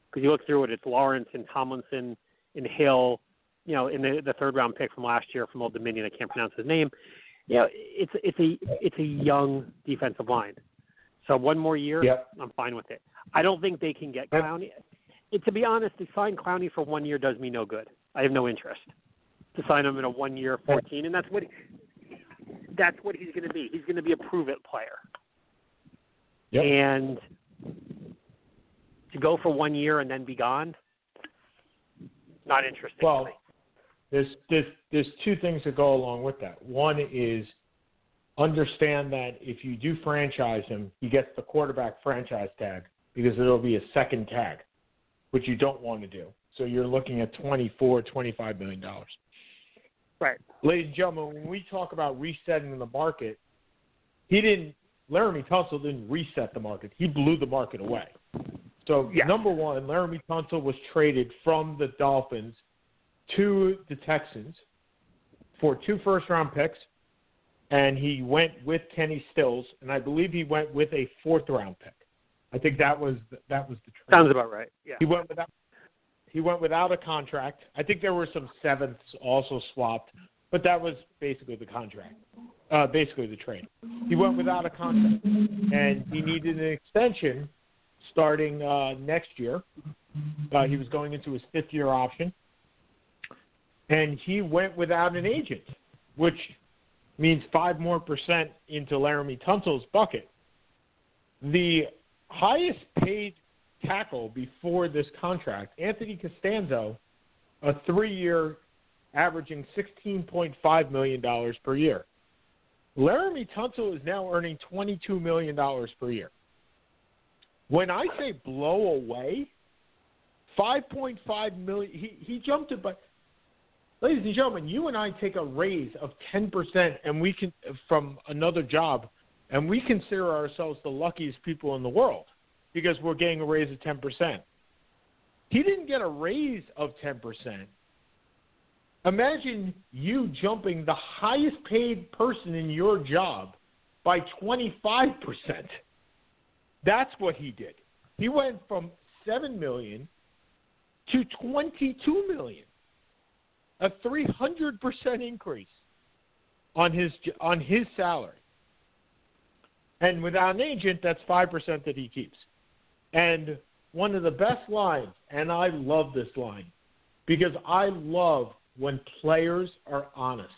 because you look through it, it's Lawrence and Tomlinson and Hill, you know, in the the third round pick from last year from Old Dominion. I can't pronounce his name. You know, it's it's a it's a young defensive line. So one more year, Yep. I'm fine with it. I don't think they can get. Clowney. It, to be honest, to sign Clowney for one year does me no good. I have no interest to sign him in a one year fourteen, and that's what that's what he's going to be. He's going to be a prove it player. Yep. And to go for one year and then be gone, not interesting. Well, there's there's there's two things that go along with that. One is understand that if you do franchise him, he gets the quarterback franchise tag because it'll be a second tag, which you don't want to do. So you're looking at twenty four, twenty five million dollars. right. Ladies and gentlemen, when we talk about resetting the market, he didn't. Laremy Tunsil didn't reset the market. He blew the market away. So Yeah. number one, Laremy Tunsil was traded from the Dolphins to the Texans for two first round picks, and he went with Kenny Stills, and I believe he went with a fourth round pick. I think that was that was the trade. Sounds about right. Yeah. He went without he went without a contract. I think there were some sevenths also swapped, but that was basically the contract. Uh, basically the trade. He went without a contract, and he needed an extension starting uh, next year. Uh, he was going into his fifth year option, and he went without an agent, which means five more percent into Laremy Tunsil's bucket. The highest paid tackle before this contract, Anthony Castonzo, a three year averaging $16.5 million per year. Laremy Tunsil is now earning $22 million per year. When I say blow away, 5.5 million, he, he jumped it by, ladies and gentlemen, you and I take a raise of 10% and we can, from another job, and we consider ourselves the luckiest people in the world because we're getting a raise of 10%. He didn't get a raise of 10%. Imagine you jumping the highest paid person in your job by 25%. That's what he did. He went from 7 million to 22 million. A 300% increase on his on his salary. And without an agent, that's 5% that he keeps. And one of the best lines, and I love this line because I love when players are honest.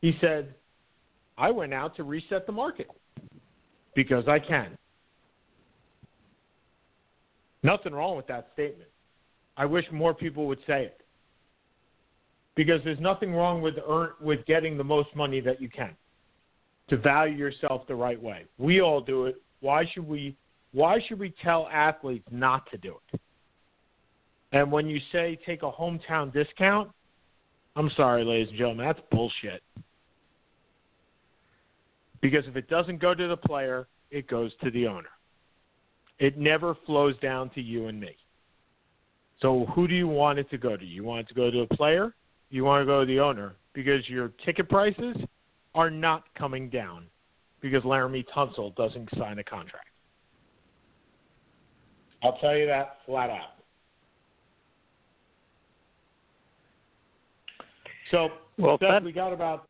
He said, I went out to reset the market because I can. Nothing wrong with that statement. I wish more people would say it. Because there's nothing wrong with earn, with getting the most money that you can to value yourself the right way. We all do it. Why should we why should we tell athletes not to do it? And when you say take a hometown discount, I'm sorry, ladies and gentlemen, that's bullshit. Because if it doesn't go to the player, it goes to the owner. It never flows down to you and me. So who do you want it to go to? You want it to go to a player? You want to go to the owner? Because your ticket prices are not coming down because Laremy Tunsil doesn't sign a contract. I'll tell you that flat out. So, Well Seth, we got about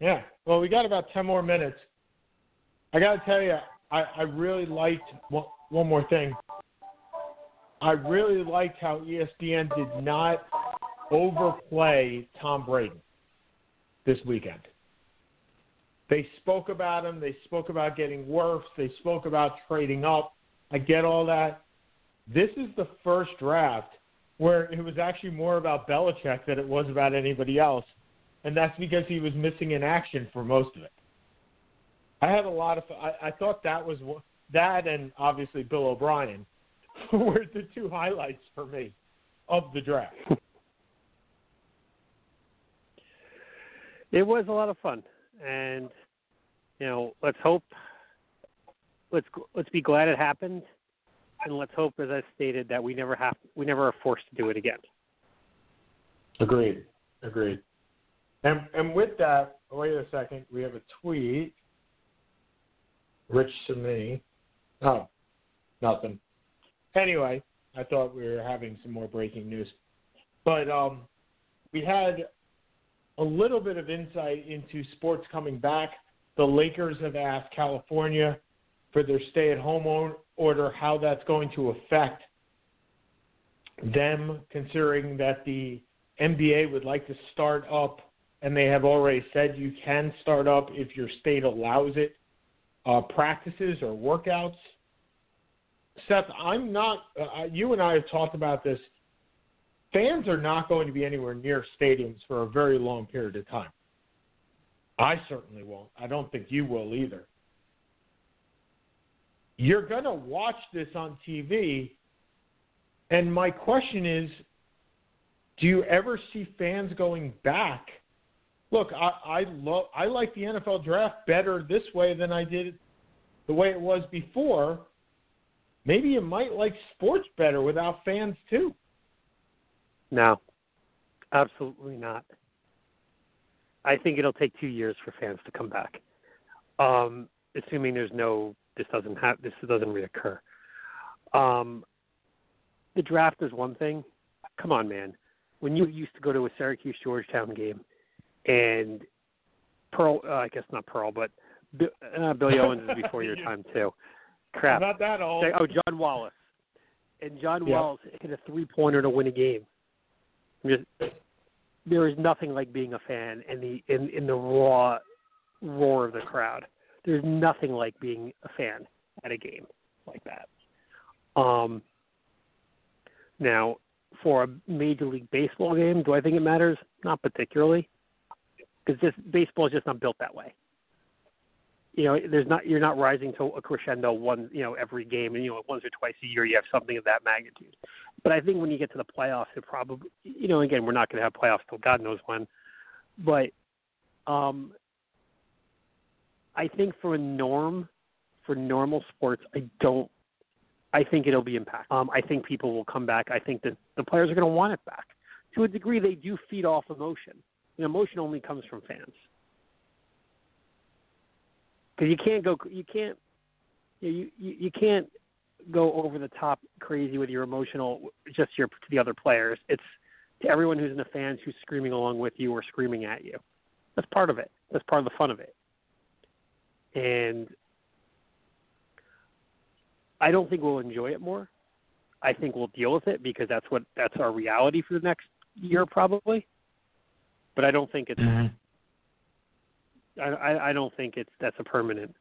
yeah. Well, we got about ten more minutes. I got to tell you, I, I really liked one, one more thing. I really liked how ESPN did not overplay Tom Brady this weekend. They spoke about him. They spoke about getting worse. They spoke about trading up. I get all that. This is the first draft where it was actually more about Belichick than it was about anybody else, and that's because he was missing in action for most of it. I had a lot of. I, I thought that was that, and obviously Bill O'Brien were the two highlights for me of the draft. It was a lot of fun, and you know, let's hope. Let's let's be glad it happened, and let's hope, as I stated, that we never have we never are forced to do it again. Agreed. Agreed. And and with that, wait a second. We have a tweet. Rich to me. Oh, nothing. Anyway, I thought we were having some more breaking news, but um, we had a little bit of insight into sports coming back. The Lakers have asked California for their stay-at-home order, how that's going to affect them, considering that the NBA would like to start up, and they have already said you can start up if your state allows it, uh, practices or workouts. Seth, I'm not, uh, you and I have talked about this. Fans are not going to be anywhere near stadiums for a very long period of time. I certainly won't. I don't think you will either. You're going to watch this on TV, and my question is do you ever see fans going back? look, I I love I like the NFL draft better this way than I did the way it was before. Maybe you might like sports better without fans too. No, absolutely not. I think it'll take two years for fans to come back, um, assuming there's no this doesn't have this doesn't reoccur. Um, the draft is one thing. Come on, man. When you used to go to a Syracuse Georgetown game, and Pearl, uh, I guess not Pearl, but uh, Billy Owens is before your time too. Crap. Not that old. Oh, John Wallace. And John Yeah. Wallace hit a three pointer to win a game. There is nothing like being a fan in the in, in the raw roar of the crowd. There's nothing like being a fan at a game like that. Um now for a major league baseball game, do I think it matters? Not particularly. Because just baseball is just not built that way you know, there's not you're not rising to a crescendo one, you know, every game, and you know, once or twice a year you have something of that magnitude. But I think when you get to the playoffs, it probably, you know, again, we're not going to have playoffs till God knows when. But um, I think for a norm, for normal sports, I don't. I think it'll be impact. Um, I think people will come back. I think that the players are going to want it back. To a degree, they do feed off emotion. And emotion only comes from fans because you can't go you can't you, you you can't go over the top crazy with your emotional just your to the other players. It's to everyone who's in the fans who's screaming along with you or screaming at you. That's part of it. That's part of the fun of it. And i don't think we'll enjoy it more. I think we'll deal with it because that's what that's our reality for the next year probably. But i don't think it's I, I I don't think it's that's a permanent.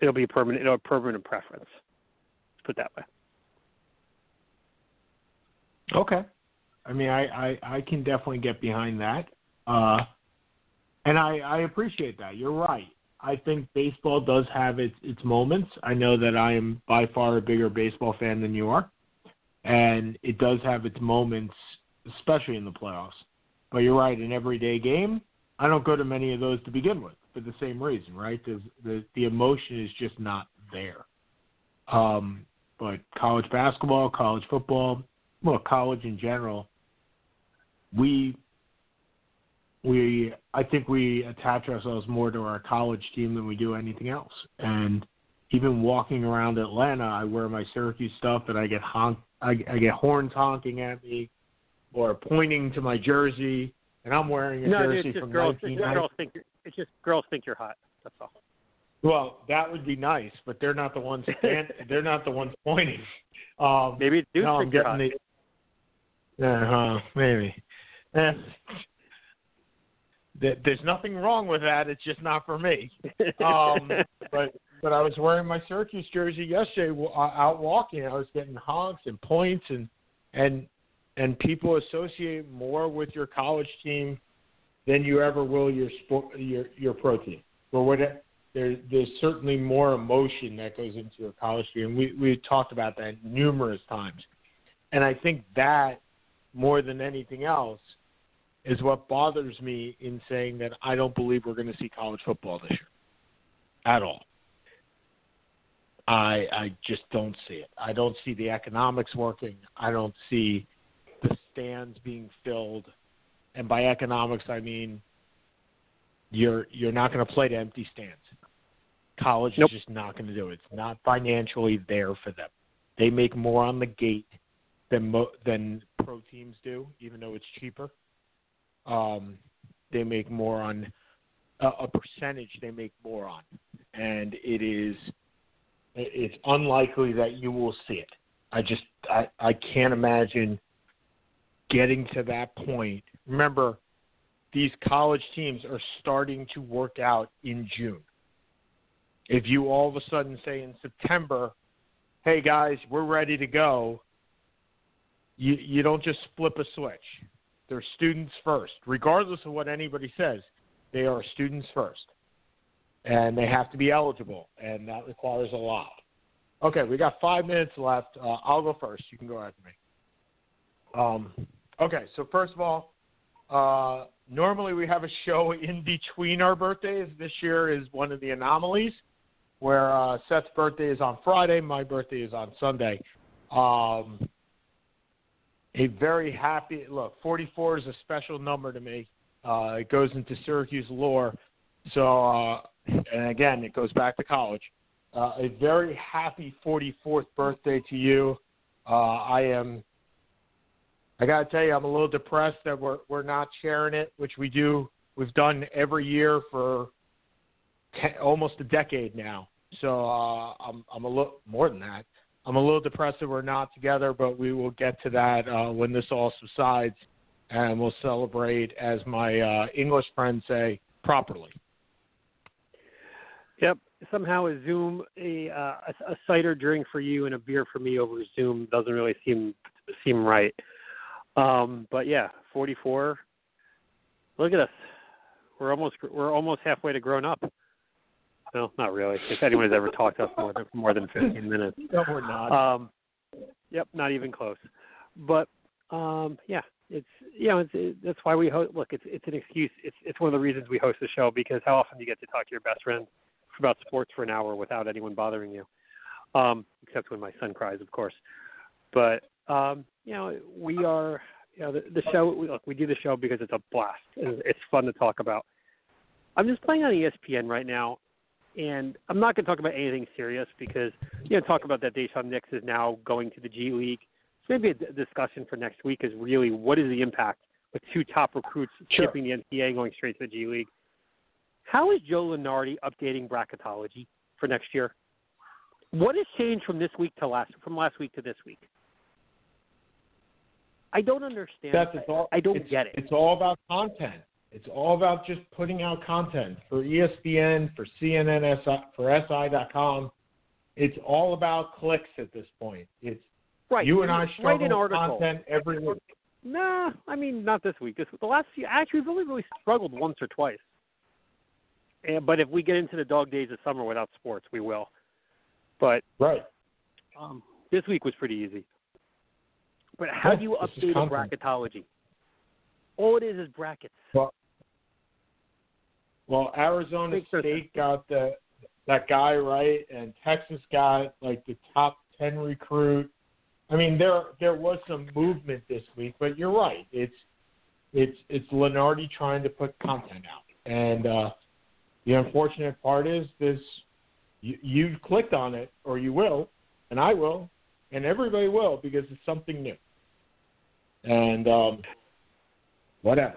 It'll be a permanent. It'll a permanent preference. Let's put it that way. Okay. I mean, I, I, I can definitely get behind that. Uh, and I, I appreciate that. You're right. I think baseball does have its, its moments. I know that I am by far a bigger baseball fan than you are. And it does have its moments, especially in the playoffs. But you're right, an everyday game, I don't go to many of those to begin with for the same reason, right? The the emotion is just not there. Um, but college basketball, college football, well, college in general, we we I think we attach ourselves more to our college team than we do anything else. And even walking around Atlanta, I wear my Syracuse stuff, and I get honk, I, I get horns honking at me, or pointing to my jersey, and I'm wearing a No, jersey it's just from girls. 1990. Girls think it's just girls think you're hot. That's all. Well, that would be nice, but they're not the ones. They're not the ones pointing. Um, Maybe dudes no, I'm think you're hot. getting the. Uh huh. Maybe. Eh. There- There's nothing wrong with that. It's just not for me. Um, but but I was wearing my Syracuse jersey yesterday out walking. I was getting honks and points and and and people associate more with your college team than you ever will your sport your your pro team. For what there there's certainly more emotion that goes into your college team. We we talked about that numerous times, and I think that more than anything else is what bothers me in saying that I don't believe we're going to see college football this year at all. I I just don't see it. I don't see the economics working. I don't see the stands being filled. And by economics I mean you're you're not going to play to empty stands. College Nope. is just not going to do it. It's not financially there for them. They make more on the gate than mo- than pro teams do, even though it's cheaper. Um, they make more on a, a percentage. They make more on, and it is it's unlikely that you will see it. I just I, I can't imagine getting to that point. Remember, these college teams are starting to work out in June. If you all of a sudden say in September, "Hey guys, we're ready to go," you you don't just flip a switch. They're students first, regardless of what anybody says. They are students first, and they have to be eligible, and that requires a lot. Okay, we got five minutes left. Uh, I'll go first. You can go after me. Um, okay, so first of all, Uh, normally we have a show in between our birthdays. This year is one of the anomalies where uh, Seth's birthday is on Friday, my birthday is on Sunday. Um, a very happy look. 44 is a special number to me. Uh, it goes into Syracuse lore. So, uh, and again, it goes back to college. Uh, a very happy 44th birthday to you. Uh, I am. I gotta tell you, I'm a little depressed that we're we're not sharing it, which we do. We've done every year for almost a decade now. So uh, I'm I'm a little more than that. I'm a little depressed that we're not together, but we will get to that uh, when this all subsides, and we'll celebrate, as my uh, English friends say, properly. Yep. Somehow a Zoom, a, uh, a a cider drink for you and a beer for me over Zoom doesn't really seem seem right. Um, but yeah, 44. Look at us. We're almost we're almost halfway to grown up. No, not really. If anyone has ever talked to us more than more than 15 minutes. No, we're not. Um, yep, not even close. But um, yeah, it's you know it's, it, that's why we host. Look, it's it's an excuse. It's it's one of the reasons we host the show because how often do you get to talk to your best friend about sports for an hour without anyone bothering you, um, except when my son cries, of course. But um, you know, we are you know the, the show. We, look, we do the show because it's a blast and it's fun to talk about. I'm just playing on ESPN right now, and I'm not going to talk about anything serious because you know talk about that Daishen Nix is now going to the G League. So maybe a d- discussion for next week is really what is the impact with two top recruits Sure. skipping the NCAA going straight to the G League. How is Joe Lunardi updating bracketology for next year? What has changed from this week to last from last week to this week? I don't understand. Seth, it's all, I don't it's, get it. It's all about content. It's all about just putting out content for ESPN, for CNN, for SI.com. It's all about clicks at this point. It's right. you and I write struggle an article. content every week. Nah, I mean not this week. This the last few actually we've only really struggled once or twice. And, but if we get into the dog days of summer without sports, we will. But Right. um, this week was pretty easy. But how Yeah, do you update a bracketology? All it is is brackets. Well, well, Arizona State got the that guy right, and Texas got like the top ten recruit. I mean, there there was some movement this week, but you're right. It's it's it's Lunardi trying to put content out, and uh, the unfortunate part is this: you, you've clicked on it, or you will, and I will, and everybody will because it's something new. And um, whatever.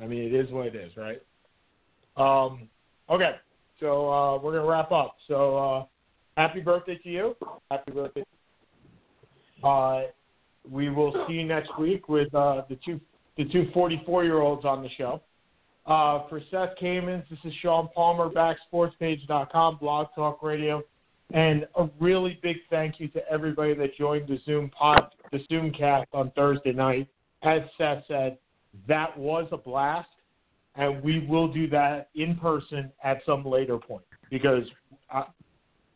I mean, it is what it is, right? Um, okay, so uh, we're gonna wrap up. So uh, happy birthday to you. Happy birthday. Uh, we will see you next week with uh, the two the two 44 year olds on the show. Uh, for Seth Kamens, this is Sean Palmer, backsportspage.com, Blog Talk Radio, and a really big thank you to everybody that joined the Zoom pod, the Zoom cast on Thursday night. As Seth said, that was a blast, and we will do that in person at some later point because I,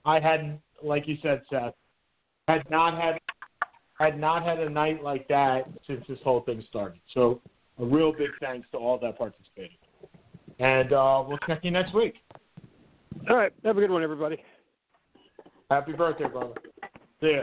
I hadn't, like you said, Seth, had not had had not had a night like that since this whole thing started. So a real big thanks to all that participated. And uh, we'll check you next week. All right. Have a good one, everybody. Happy birthday, brother. See ya.